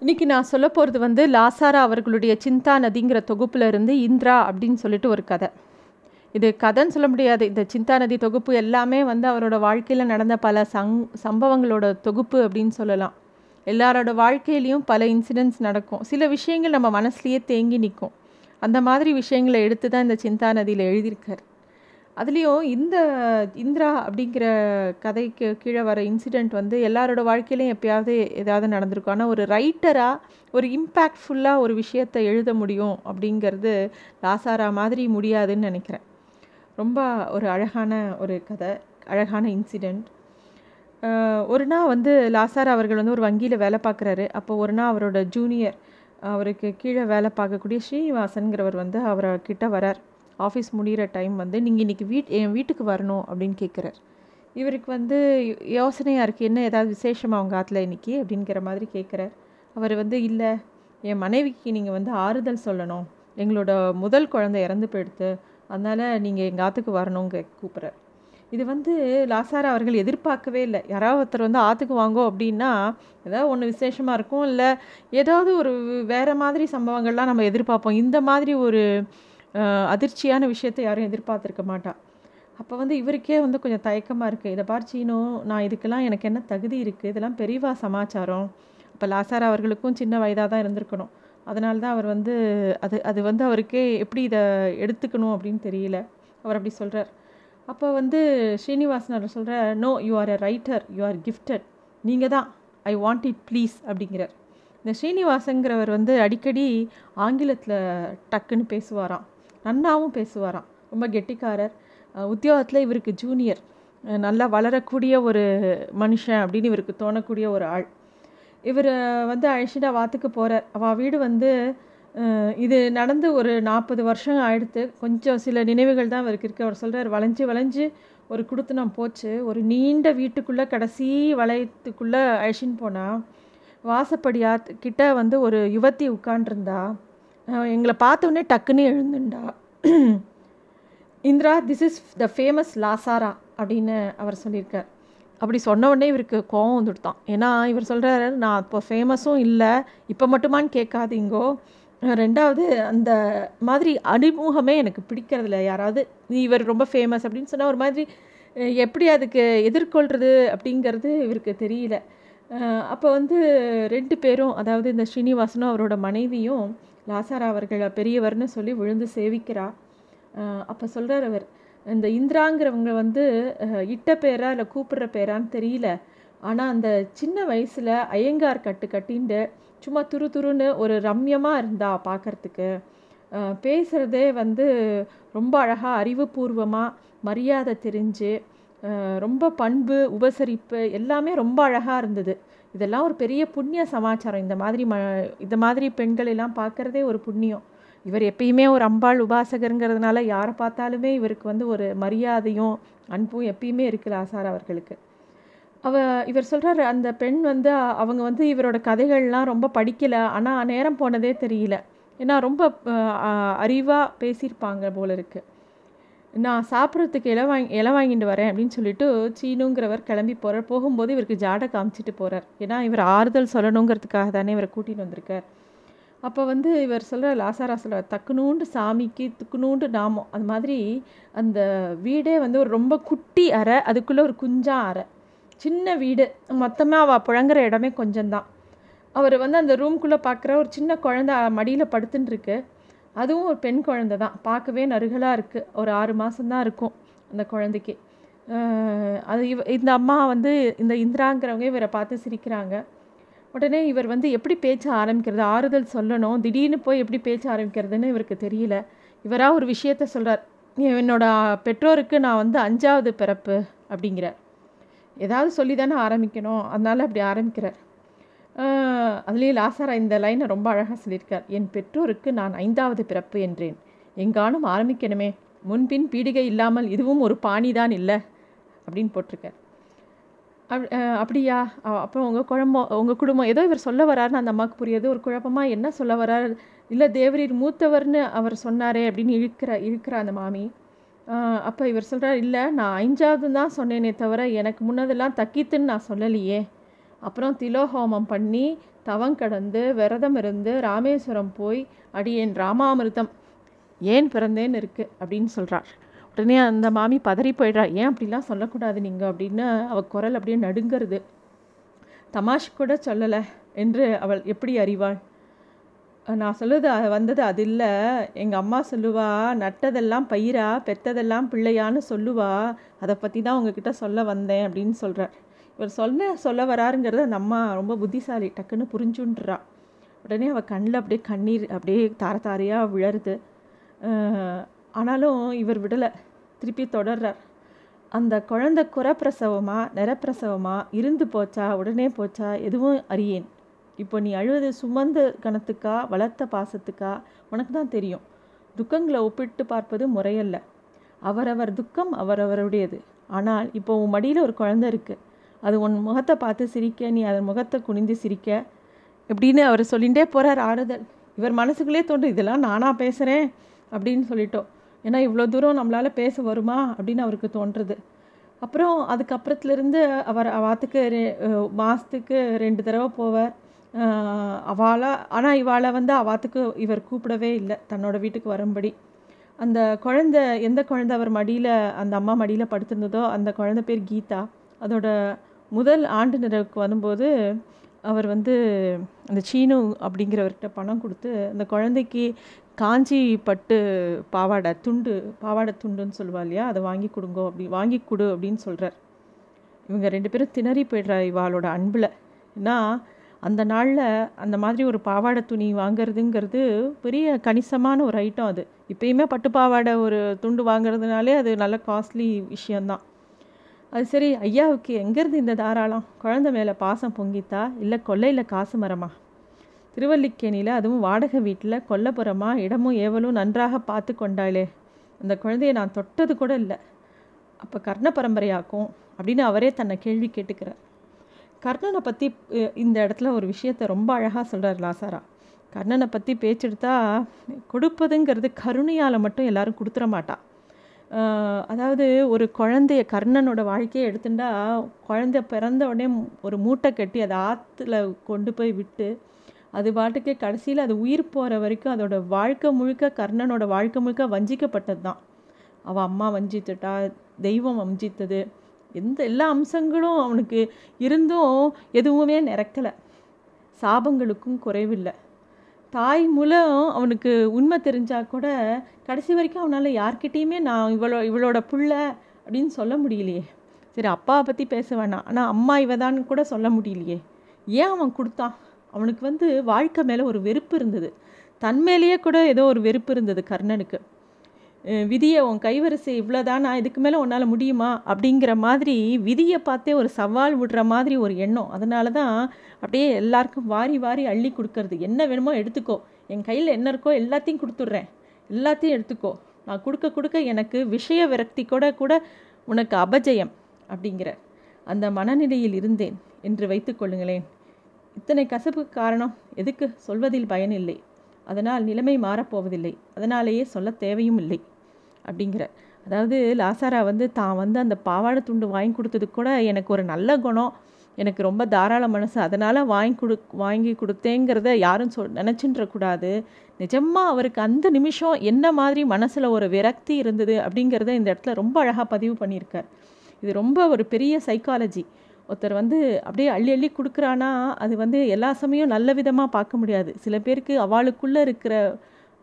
இன்னைக்கு நான் சொல்ல போகிறது வந்து லாசாரா அவர்களுடைய சிந்தா நதிங்கிற தொகுப்பில் இருந்து இந்திரா அப்படின்னு சொல்லிட்டு ஒரு கதை. இது கதைன்னு சொல்ல முடியாது. இந்த சிந்தா நதி தொகுப்பு எல்லாமே வந்து அவரோட வாழ்க்கையில் நடந்த பல சங் சம்பவங்களோட தொகுப்பு அப்படின்னு சொல்லலாம். எல்லாரோட வாழ்க்கையிலையும் பல இன்சிடென்ட்ஸ் நடக்கும். சில விஷயங்கள் நம்ம மனசுலேயே தேங்கி நிற்கும் அந்த மாதிரி விஷயங்களை எடுத்து தான் இந்த சிந்தா நதியில் எழுதியிருக்கார். அதுலேயும் இந்த இந்திரா அப்படிங்கிற கதைக்கு கீழே வர இன்சிடெண்ட் வந்து எல்லாரோட வாழ்க்கையிலையும் எப்பயாவது ஏதாவது நடந்திருக்கும். ஆனால் ஒரு ரைட்டராக ஒரு இம்பேக்ட்ஃபுல்லாக ஒரு விஷயத்தை எழுத முடியும் அப்படிங்கிறது லாசாரா மாதிரி முடியாதுன்னு நினைக்கிறேன். ரொம்ப ஒரு அழகான ஒரு கதை அழகான இன்சிடெண்ட் ஒரு நாள் வந்து லாசாரா அவர்கள் வந்து ஒரு வங்கியில் வேலை பார்க்குறாரு. அப்போ ஒரு நாள் அவரோட ஜூனியர் அவருக்கு கீழே வேலை பார்க்கக்கூடிய ஸ்ரீனிவாசன்கிறவர் வந்து அவரை கிட்ட வரார். ஆஃபீஸ் முடிகிற டைம் வந்து நீங்கள் இன்றைக்கி வீட் என் வீட்டுக்கு வரணும் அப்படின்னு கேட்குறார் இவருக்கு வந்து யோசனையாக இருக்குது என்ன ஏதாவது விசேஷமாக அவங்க ஆற்றுல இன்றைக்கி அப்படிங்கிற மாதிரி கேட்குறார் அவர் வந்து இல்லை என் மனைவிக்கு நீங்கள் வந்து ஆறுதல் சொல்லணும். எங்களோட முதல் குழந்தை இறந்து போயிடுத்து. அதனால் நீங்கள் எங்கள் ஆற்றுக்கு வரணுங்க கூப்பிட்றார் இது வந்து லாசாரா அவர்கள் எதிர்பார்க்கவே இல்லை. யாராவது ஒருத்தர் வந்து ஆற்றுக்கு வாங்கோ அப்படின்னா ஏதாவது ஒன்று விசேஷமாக இருக்கும் இல்லை ஏதாவது ஒரு வேறு மாதிரி சம்பவங்கள்லாம் நம்ம எதிர்பார்ப்போம். இந்த மாதிரி ஒரு அதிர்ச்சியான விஷயத்தை யாரும் எதிர்பார்த்துருக்க மாட்டா. அப்போ வந்து இவருக்கே வந்து கொஞ்சம் தயக்கமாக இருக்குது இதை பார் சீனோ நான் இதுக்கெல்லாம் எனக்கு என்ன தகுதி இருக்குது இதெல்லாம் பெரியவா சமாச்சாரம். அப்போ லாசார் அவர்களுக்கும் சின்ன வயதாக தான் இருந்திருக்கணும். அதனால தான் அவர் வந்து அது அது வந்து அவருக்கே எப்படி இதை எடுத்துக்கணும் அப்படின்னு தெரியல. அவர் அப்படி சொல்கிறார் அப்போ வந்து ஸ்ரீனிவாசன் அவர் சொல்கிற no you are a writer you are gifted நீங்கள் தான் ஐ வாண்ட் இட் ப்ளீஸ் அப்படிங்கிறார். இந்த ஸ்ரீனிவாசங்கிறவர் வந்து அடிக்கடி ஆங்கிலத்தில் டக்குன்னு பேசுவாராம். நன்னாவும் பேசுவாராம். ரொம்ப கெட்டிக்காரர். உத்தியோகத்தில் இவருக்கு ஜூனியர் நல்லா வளரக்கூடிய ஒரு மனுஷன் அப்படின்னு இவருக்கு தோணக்கூடிய ஒரு ஆள். இவர் வந்து அழிச்சிட்டு வாத்துக்கு போகிறார் அவள் வீடு வந்து இது நடந்து ஒரு நாற்பது வருஷம் ஆயிடுத்து. கொஞ்சம் சில நினைவுகள் தான் அவருக்கு இருக்குது அவர் சொல்கிறார் வளைஞ்சு வளைஞ்சு ஒரு குடுத்தனம் போச்சு. ஒரு நீண்ட வீட்டுக்குள்ளே கடைசி வளையத்துக்குள்ளே அழிச்சின்னு போனால் வாசப்படியா கிட்ட வந்து ஒரு யுவத்தி உட்காண்டிருந்தா எங்களை பார்த்தோன்னே டக்குன்னு எழுந்துண்டா. Indira this is the famous La Sa Ra அப்படின்னு அவர் சொல்லியிருக்கார். அப்படி சொன்ன உடனே இவருக்கு கோவம் வந்துடுதான். ஏன்னா இவர் சொல்கிறாரு நான் இப்போ ஃபேமஸும் இல்லை இப்போ மட்டுமான்னு கேட்காதீங்கோ. ரெண்டாவது அந்த மாதிரி அறிமுகமே எனக்கு பிடிக்கிறதில்ல. யாராவது இவர் ரொம்ப ஃபேமஸ் அப்படின்னு சொன்னால் ஒரு மாதிரி எப்படி அதுக்கு எதிர்கொள்கிறது அப்படிங்கிறது இவருக்கு தெரியல. அப்போ வந்து ரெண்டு பேரும் அதாவது இந்த ஸ்ரீனிவாசனும் அவரோட மனைவியும் லாசாரா அவர்களை பெரியவர்னு சொல்லி விழுந்து சேவிக்கிறா. அப்போ சொல்கிறார் அவர் இந்த இந்திராங்கிறவங்க வந்து இட்ட பேரா இல்லை கூப்பிடுற பேரான்னு தெரியல. ஆனால் அந்த சின்ன வயசில் ஐயங்கார் கட்டு கட்டின்ட்டு சும்மா துரு துருன்னு ஒரு ரம்யமாக இருந்தா பார்க்குறதுக்கு பேசுகிறதே வந்து ரொம்ப அழகாக அறிவுபூர்வமாக மரியாதை தெரிஞ்சு ரொம்ப பண்பு உபசரிப்பு எல்லாமே ரொம்ப அழகாக இருந்தது. இதெல்லாம் ஒரு பெரிய புண்ணிய சமாச்சாரம். இந்த மாதிரி ம இந்த மாதிரி பெண்கள் எல்லாம் பார்க்குறதே ஒரு புண்ணியம். இவர் எப்பயுமே ஒரு அம்பாள் உபாசகருங்கிறதுனால யாரை பார்த்தாலுமே இவருக்கு வந்து ஒரு மரியாதையும் அன்பும் எப்பயுமே இருக்குது ஆசார் அவர்களுக்கு. அவ இவர் சொல்கிறார் அந்த பெண் வந்து அவங்க வந்து இவரோட கதைகள்லாம் ரொம்ப படிக்கலை. ஆனால் நேரம் போனதே தெரியல. ஏன்னா ரொம்ப அறிவாக பேசியிருப்பாங்க போல இருக்குது நான் சாப்பிட்றதுக்கு இலை வாங்கி இலை வாங்கிட்டு வரேன் அப்படின்னு சொல்லிட்டு சீனுங்கிறவர் கிளம்பி போகிறார் போகும்போது இவருக்கு ஜாடை காமிச்சிட்டு போகிறார் ஏன்னா இவர் ஆறுதல் சொல்லணுங்கிறதுக்காக தானே இவரை கூட்டிகிட்டு வந்திருக்கார். அப்போ வந்து இவர் சொல்கிற லாசாரா சொல்கிற தக்குனூண்டு சாமிக்கு துக்குனூண்டு நாமம் அது மாதிரி அந்த வீடே வந்து ஒரு ரொம்ப குட்டி அறை அதுக்குள்ளே ஒரு குஞ்சா அறை. சின்ன வீடு. மொத்தமாக அவள் புழங்குற இடமே கொஞ்சம்தான். அவர் வந்து அந்த ரூம்குள்ளே பார்க்குற ஒரு சின்ன குழந்த மடியில் படுத்துன்னு இருக்கு. அதுவும் ஒரு பெண் குழந்தை தான். பார்க்கவே நறுகலாக இருக்குது ஒரு ஆறு மாதம்தான் இருக்கும் அந்த குழந்தைக்கு. அது இவ இந்த அம்மா வந்து இந்த இந்திராங்கிறவங்க இவரை பார்த்து சிரிக்கிறாங்க. உடனே இவர் வந்து எப்படி பேச்ச ஆரம்பிக்கிறது? ஆறுதல் சொல்லணும். திடீர்னு போய் எப்படி பேச்ச ஆரம்பிக்கிறதுன்னு இவருக்கு தெரியல. இவராக ஒரு விஷயத்த சொல்கிறார் என்னோட பெற்றோருக்கு நான் வந்து அஞ்சாவது பிறப்பு அப்படிங்கிறார். ஏதாவது சொல்லி தானே ஆரம்பிக்கணும். அதனால் அப்படி ஆரம்பிக்கிறார். அதுலேயே லாசாரா இந்த லைனை ரொம்ப அழகாக சொல்லியிருக்கார். என் பெற்றோருக்கு நான் ஐந்தாவது பிறப்பு என்றேன். எங்கானும் ஆரம்பிக்கணுமே. முன்பின் பீடிகை இல்லாமல் இதுவும் ஒரு பாணி தான் இல்லை. அப்படின்னு போட்டிருக்கார். அப் அப்படியா? அப்புறம் உங்கள் குழம்பம் உங்கள் குடும்பம் ஏதோ இவர் சொல்ல வராருன்னு அந்த அம்மாவுக்கு புரியுது. ஒரு குழப்பமாக என்ன சொல்ல வரார்? இல்லை தேவரீர் மூத்தவர்னு அவர் சொன்னாரே அப்படின்னு இழுக்கிற இழுக்கிற அந்த மாமி. அப்போ இவர் சொல்கிறார் இல்லை நான் ஐஞ்சாவது தான் சொன்னேனே தவிர எனக்கு முன்னதெல்லாம் தக்கித்துன்னு நான் சொல்லலையே. அப்புறம் திலோஹோமம் பண்ணி தவம் கடந்து விரதம் இருந்து ராமேஸ்வரம் போய் அடியேன் ராமாமிர்தம். ஏன் பிறந்தேன்னு இருக்குது அப்படின்னு சொல்கிறார் உடனே அந்த மாமி பதறி போயிடுறா. ஏன் அப்படிலாம் சொல்லக்கூடாது நீங்கள் அப்படின்னு அவள் குரல் அப்படியே நடுங்கிறது. தமாஷ் கூட சொல்லலை. என்று அவள் எப்படி அறிவாள்? நான் சொல்லுது வந்தது அது இல்லை. எங்கள் அம்மா சொல்லுவா நட்டதெல்லாம் பயிரா பெத்ததெல்லாம் பிள்ளையான்னு சொல்லுவா. அதை பற்றி தான் உங்ககிட்ட சொல்ல வந்தேன் அப்படின்னு சொல்கிறார் இவர் சொன்ன சொல்ல வராருங்கிறத அந்த அம்மா ரொம்ப புத்திசாலி டக்குன்னு புரிஞ்சுன்றா உடனே அவள் கண்ணில் அப்படியே கண்ணீர் அப்படியே தார தாரையாக விழருது. ஆனாலும் இவர் விடலை. திருப்பி தொடர்றார். அந்த குழந்த குறப்பிரசவமா நிறப்பிரசவமா இருந்து போச்சா உடனே போச்சா எதுவும் அறியேன். இப்போ நீ அழுவது சுமந்த கணத்துக்கா வளர்த்த பாசத்துக்கா? உனக்கு தான் தெரியும். துக்கங்களை ஒப்பிட்டு பார்ப்பது முறையல்ல. அவரவர் துக்கம் அவரவருடையது. ஆனால் இப்போ உன் மடியில் ஒரு குழந்தை இருக்குது அது உன் முகத்தை பார்த்து சிரிக்க நீ அதன் முகத்தை குனிந்து சிரிக்க. எப்படின்னு அவர் சொல்லிகிட்டே போகிறார் ஆறுதல். இவர் மனசுக்குள்ளே தோன்று இதெல்லாம் நானாக பேசுகிறேன் அப்படின்னு சொல்லிட்டோம். ஏன்னா இவ்வளோ தூரம் நம்மளால் பேச வருமா? அப்படின்னு அவருக்கு தோன்றுறது அப்புறம் அதுக்கப்புறத்துலேருந்து அவர் வாத்துக்கு ரெ மாதத்துக்கு ரெண்டு தடவை போவார். அவளை ஆனால் இவாளை வந்து அவாத்துக்கு இவர் கூப்பிடவே இல்லை தன்னோட வீட்டுக்கு வரும்படி. அந்த குழந்த எந்த குழந்த அவர் மடியில் அந்த அம்மா மடியில் படுத்திருந்ததோ அந்த குழந்த பேர் கீதா. அதோட முதல் ஆண்டு நிறைவுக்கு வரும்போது அவர் வந்து அந்த சீனு அப்படிங்கிறவர்கிட்ட பணம் கொடுத்து அந்த குழந்தைக்கு காஞ்சி பட்டு பாவாடை துண்டு பாவாடை துண்டுன்னு சொல்லுவா இல்லையா? அதை வாங்கி கொடுங்கோ அப்படி வாங்கி கொடு அப்படின்னு சொல்கிறார் இவங்க ரெண்டு பேரும் திணறி போய்டுறா இவாளோட அன்பில். ஏன்னா அந்த நாளில் அந்த மாதிரி ஒரு பாவாடை துணி வாங்கிறதுங்கிறது பெரிய கணிசமான ஒரு ஐட்டம் அது. இப்போயுமே பட்டு பாவாடை ஒரு துண்டு வாங்குறதுனாலே அது நல்ல காஸ்ட்லி விஷயந்தான் அது சரி ஐயாவுக்கு எங்கேருந்து இந்த தாராளம்? குழந்த மேலே பாசம் பொங்கித்தா? இல்லை கொல்லையில் காசு மரமா? திருவல்லிக்கேணியில் அதுவும் வாடகை வீட்டில் கொல்லப்புறமா இடமும் ஏவலும் நன்றாக பார்த்து கொண்டாளே. அந்த குழந்தைய நான் தொட்டது கூட இல்லை. அப்போ கர்ண பரம்பரையாக்கும் அப்படின்னு அவரே தன்னை கேள்வி கேட்டுக்கிறார். கர்ணனை பற்றி இந்த இடத்துல ஒரு விஷயத்த ரொம்ப அழகாக சொல்கிறார் லாசாரா. கர்ணனை பற்றி பேச்செடுத்தா கொடுப்பதுங்கிறது கருணையால் மட்டும் எல்லாரும் கொடுத்துட மாட்டா. அதாவது ஒரு குழந்தைய கர்ணனோட வாழ்க்கையை எடுத்துட்டா குழந்தை பிறந்த உடனே ஒரு மூட்டை கட்டி அதை ஆற்றுல கொண்டு போய் விட்டு அது பாட்டுக்கே கடைசியில் அது உயிர் போகிற வரைக்கும் அதோட வாழ்க்கை முழுக்க கர்ணனோட வாழ்க்கை முழுக்க வஞ்சிக்கப்பட்டது தான். அவள் அம்மா வஞ்சித்துட்டா தெய்வம் வஞ்சித்தது எந்த எல்லா அம்சங்களும் அவனுக்கு இருந்தும் எதுவுமே நிறக்கலை சாபங்களுக்கும் குறைவில்லை. தாய் மூலம் அவனுக்கு உண்மை தெரிஞ்சால் கூட கடைசி வரைக்கும் அவனால் யார்கிட்டேயுமே நான் இவளோ இவளோட புள்ள அப்படின்னு சொல்ல முடியலையே. சரி அப்பாவை பற்றி பேச வேணாம். ஆனால் அம்மா இவதான்னு கூட சொல்ல முடியலையே. ஏன் அவன் கொடுத்தான்? அவனுக்கு வந்து வாழ்க்கை மேலே ஒரு வெறுப்பு இருந்தது. தன்மேலேயே கூட ஏதோ ஒரு வெறுப்பு இருந்தது கர்ணனுக்கு. விதியை உன் கைவரிசை இவ்வளோதானா இதுக்கு மேலே உன்னால் முடியுமா? அப்படிங்கிற மாதிரி விதியை பார்த்தே ஒரு சவால் விடுற மாதிரி ஒரு எண்ணம். அதனால தான் அப்படியே எல்லாருக்கும் வாரி வாரி அள்ளி கொடுக்கறது. என்ன வேணுமோ எடுத்துக்கோ. என் கையில் என்ன இருக்கோ எல்லாத்தையும் கொடுத்துட்றேன். எல்லாத்தையும் எடுத்துக்கோ. நான் கொடுக்க கொடுக்க எனக்கு விஷய விரக்தி கூட கூட உனக்கு அபஜயம் அப்படிங்கிற அந்த மனநிலையில் இருந்தேன் என்று வைத்துக்கொள்ளுங்களேன் இத்தனை கசப்புக்கு காரணம் எதுக்கு? சொல்வதில் பயனில்லை. அதனால் நிலைமை மாறப்போவதில்லை. அதனாலேயே சொல்ல தேவையும் இல்லை அப்படிங்கிற அதாவது லாசாரா வந்து தான் வந்து அந்த பாவாடை துண்டு வாங்கி கொடுத்தது கூட எனக்கு ஒரு நல்ல குணம். எனக்கு ரொம்ப தாராள மனசு. அதனால் வாங்கி கொடு வாங்கி கொடுத்தேங்கிறத யாரும் சொல் நினச்சின்றக்கூடாது. நிஜமாக அவருக்கு அந்த நிமிஷம் என்ன மாதிரி மனசில் ஒரு விரக்தி இருந்தது அப்படிங்கிறத இந்த இடத்துல ரொம்ப அழகாக பதிவு பண்ணியிருக்கார். இது ரொம்ப ஒரு பெரிய சைக்காலஜி ஒருத்தர் வந்து அப்படியே அள்ளி அள்ளி கொடுக்குறானா அது வந்து எல்லா சமயம் நல்ல விதமாக பார்க்க முடியாது. சில பேருக்கு அவளுக்குள்ளே இருக்கிற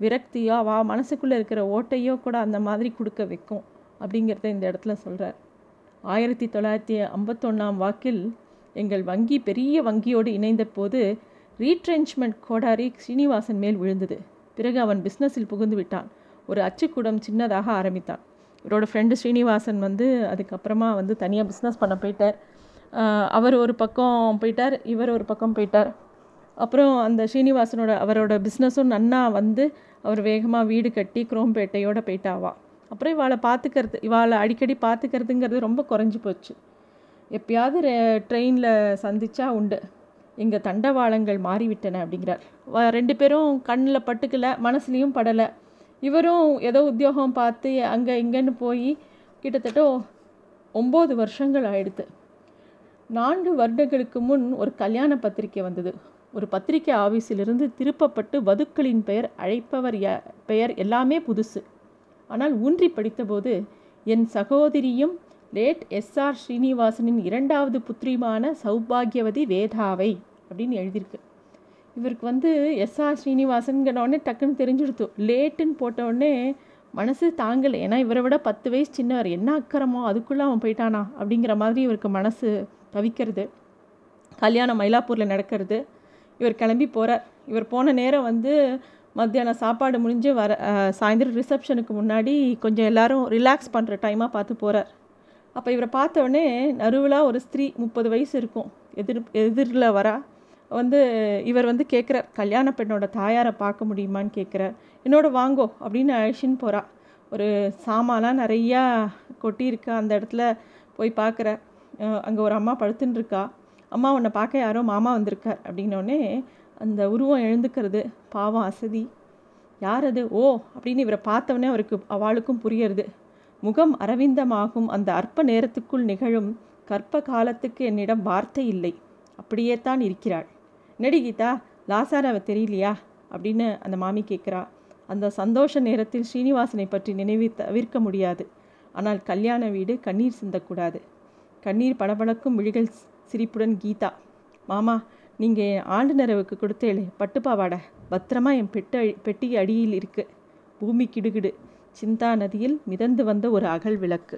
விரக்தியோ வா மனசுக்குள்ளே இருக்கிற ஓட்டையோ கூட அந்த மாதிரி கொடுக்க வைக்கும் அப்படிங்கிறத இந்த இடத்துல சொல்கிறார் ஆயிரத்தி தொள்ளாயிரத்தி ஐம்பத்தொன்னாம் வாக்கில் எங்கள் வங்கி பெரிய வங்கியோடு இணைந்த போது ரீட்ரென்ச்மெண்ட் கோடாரி ஸ்ரீனிவாசன் மேல் விழுந்தது. பிறகு அவன் பிஸ்னஸில் புகுந்து விட்டான். ஒரு அச்சுக்கூடம் சின்னதாக ஆரம்பித்தான். இவரோட ஃப்ரெண்டு ஸ்ரீனிவாசன் வந்து அதுக்கப்புறமா வந்து தனியாக பிஸ்னஸ் பண்ண போயிட்டார். அவர் ஒரு பக்கம் போயிட்டார் இவர் ஒரு பக்கம் போயிட்டார். அப்புறம் அந்த ஸ்ரீனிவாசனோட அவரோட பிஸ்னஸும் நன்னா வந்து அவர் வேகமாக வீடு கட்டி குரோம்பேட்டையோடு போயிட்டாவா. அப்புறம் இவாளை பார்த்துக்கிறது இவாளை அடிக்கடி பார்த்துக்கிறதுங்கிறது ரொம்ப குறைஞ்சி போச்சு. எப்பயாவது ட்ரெயினில் சந்திச்சா உண்டு. எங்கள் தண்டவாளங்கள் மாறிவிட்டன அப்படிங்கிறார். ரெண்டு பேரும் கண்ணில் பட்டுக்கல மனசுலேயும் படலை. இவரும் ஏதோ உத்தியோகம் பார்த்து அங்கே இங்கேன்னு போய் கிட்டத்தட்ட ஒம்பது வருஷங்கள் ஆயிடுது நான்கு வருடங்களுக்கு முன் ஒரு கல்யாண பத்திரிக்கை வந்தது. ஒரு பத்திரிகை ஆஃபீஸிலிருந்து திருப்பப்பட்டு வதுக்களின் பெயர் அழைப்பவர் பெயர் எல்லாமே புதுசு. ஆனால் ஊன்றி படித்தபோது என் சகோதரியும் லேட் எஸ்ஆர் ஸ்ரீனிவாசனின் இரண்டாவது புத்திரியுமான சௌபாகியவதி வேதாவை அப்படின்னு எழுதியிருக்கு. இவருக்கு வந்து எஸ்ஆர் ஸ்ரீனிவாசன்கிறோடனே டக்குன்னு தெரிஞ்சுடுத்து. லேட்டுன்னு போட்டவுடனே மனசு தாங்கலை. ஏன்னா இவரை விட பத்து வயசு சின்னவர். என்ன அக்கறமோ அதுக்குள்ளே அவன் போயிட்டானா அப்படிங்கிற மாதிரி இவருக்கு மனசு தவிக்கிறது. கல்யாணம் மயிலாப்பூரில் நடக்கிறது. இவர் கிளம்பி போகிறார் இவர் போன நேரம் வந்து மத்தியானம் சாப்பாடு முடிஞ்சு வர சாயந்தரம் ரிசப்ஷனுக்கு முன்னாடி கொஞ்சம் எல்லாரும் ரிலாக்ஸ் பண்ணுற டைமாக பார்த்து போகிறார் அப்போ இவரை பார்த்தோடனே நறுவலாக ஒரு ஸ்திரீ முப்பது வயசு இருக்கும். எதிர் எதிரில் வரா. வந்து இவர் வந்து கேட்குறார் கல்யாண பெண்ணோட தாயாரை பார்க்க முடியுமான்னு கேட்குறார் என்னோட வாங்கோ அப்படின்னு அழிச்சின்னு போகிறா ஒரு சாமான்லாம் நிறையா கொட்டியிருக்கா. அந்த இடத்துல போய் பார்க்குற அங்கே ஒரு அம்மா படுத்துட்டுருக்கா அம்மா உன்னை பார்க்க யாரோ மாமா வந்திருக்கார். அப்படின்னோடனே அந்த உருவம் எழுந்துக்கிறது. பாவம் அசதி. யார் அது? ஓ! அப்படின்னு இவரை பார்த்தவொடனே அவருக்கு அவளுக்கும் புரியறது. முகம் அரவிந்தமாகும். அந்த அற்ப நேரத்துக்குள் நிகழும் கற்ப காலத்துக்கு என்னிடம் வார்த்தை இல்லை. அப்படியே தான் இருக்கிறாள். நடி கீதா? லாசாராவை தெரியலையா? அப்படின்னு அந்த மாமி கேட்குறா. அந்த சந்தோஷ நேரத்தில் ஸ்ரீனிவாசனை பற்றி நினைவு தவிர்க்க முடியாது. ஆனால் கல்யாண வீடு கண்ணீர் சிந்தக்கூடாது. கண்ணீர் பளபளக்கும் விழிகள் சிரிப்புடன் கீதா மாமா நீங்கள் ஆளுநரவுக்கு கொடுத்தேளே பட்டுப்பாவாடை பத்திரமா என் பெட்ட பெட்டி அடியில் இருக்கு. பூமி கிடுகிடு சிந்தா நதியில் மிதந்து வந்த ஒரு அகல் விளக்கு.